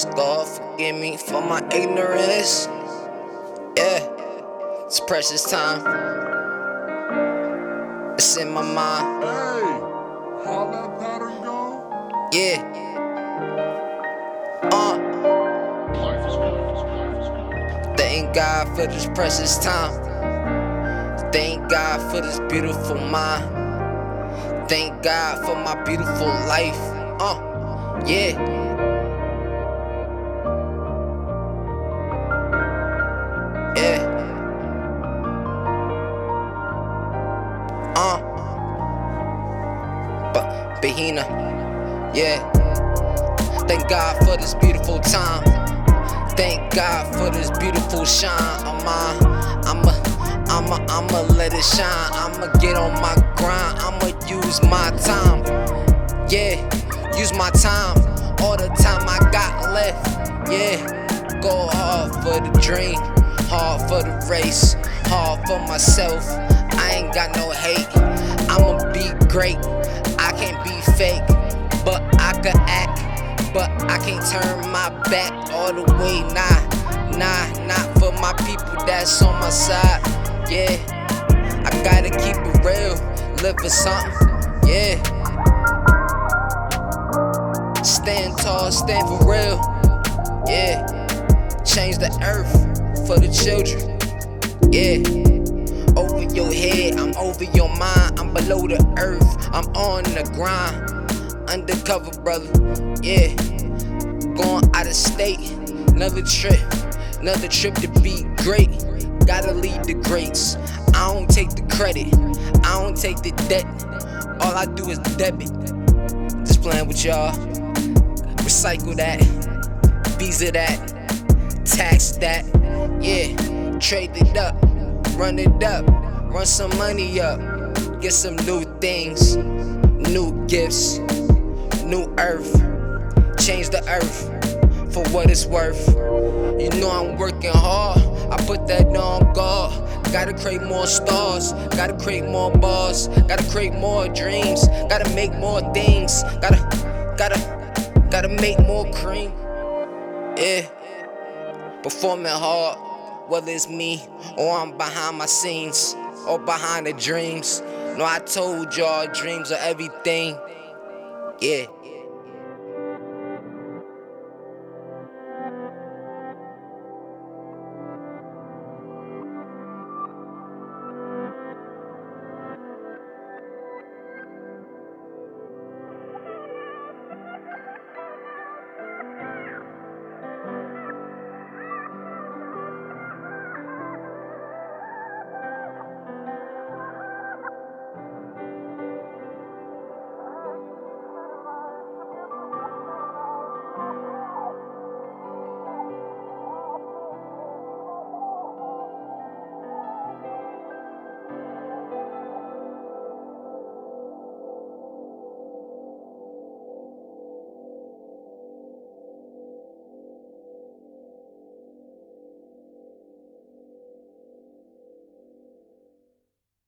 ask God forgive me for my ignorance. Yeah, it's precious time. It's in my mind. Hey, how that pattern go? Yeah. Uh. Thank God for this precious time. Thank God for this beautiful mind. Thank God for my beautiful life. Uh, yeah. Behina. Yeah. Thank God for this beautiful time. Thank God for this beautiful shine of mine. I'ma, I'ma, I'ma let it shine. I'ma get on my grind. I'ma use my time. Yeah, use my time. All the time I got left. Yeah, go hard for the dream, hard for the race, hard for myself. I ain't got no hate. I'ma be great. Fake, but I can act. But I can't turn my back all the way. Nah, nah, not for my people that's on my side. Yeah, I gotta keep it real, live for something. Yeah. Stand tall, stand for real. Yeah. Change the earth for the children. Yeah. Head, I'm over your mind. I'm below the earth, I'm on the grind. Undercover, brother. Yeah. Going out of state, another trip, another trip to be great. Gotta lead the greats. I don't take the credit, I don't take the debt. All I do is debit. Just playing with y'all. Recycle that, visa that, tax that. Yeah, trade it up, run it up, run some money up, get some new things, new gifts, new earth, change the earth for what it's worth. You know I'm working hard, I put that on God. Gotta create more stars, gotta create more bars, gotta create more dreams, gotta make more things, gotta, gotta, gotta make more cream. Yeah, performing hard, whether it's me or I'm behind my scenes or behind the dreams. No, I told y'all dreams are everything. Yeah.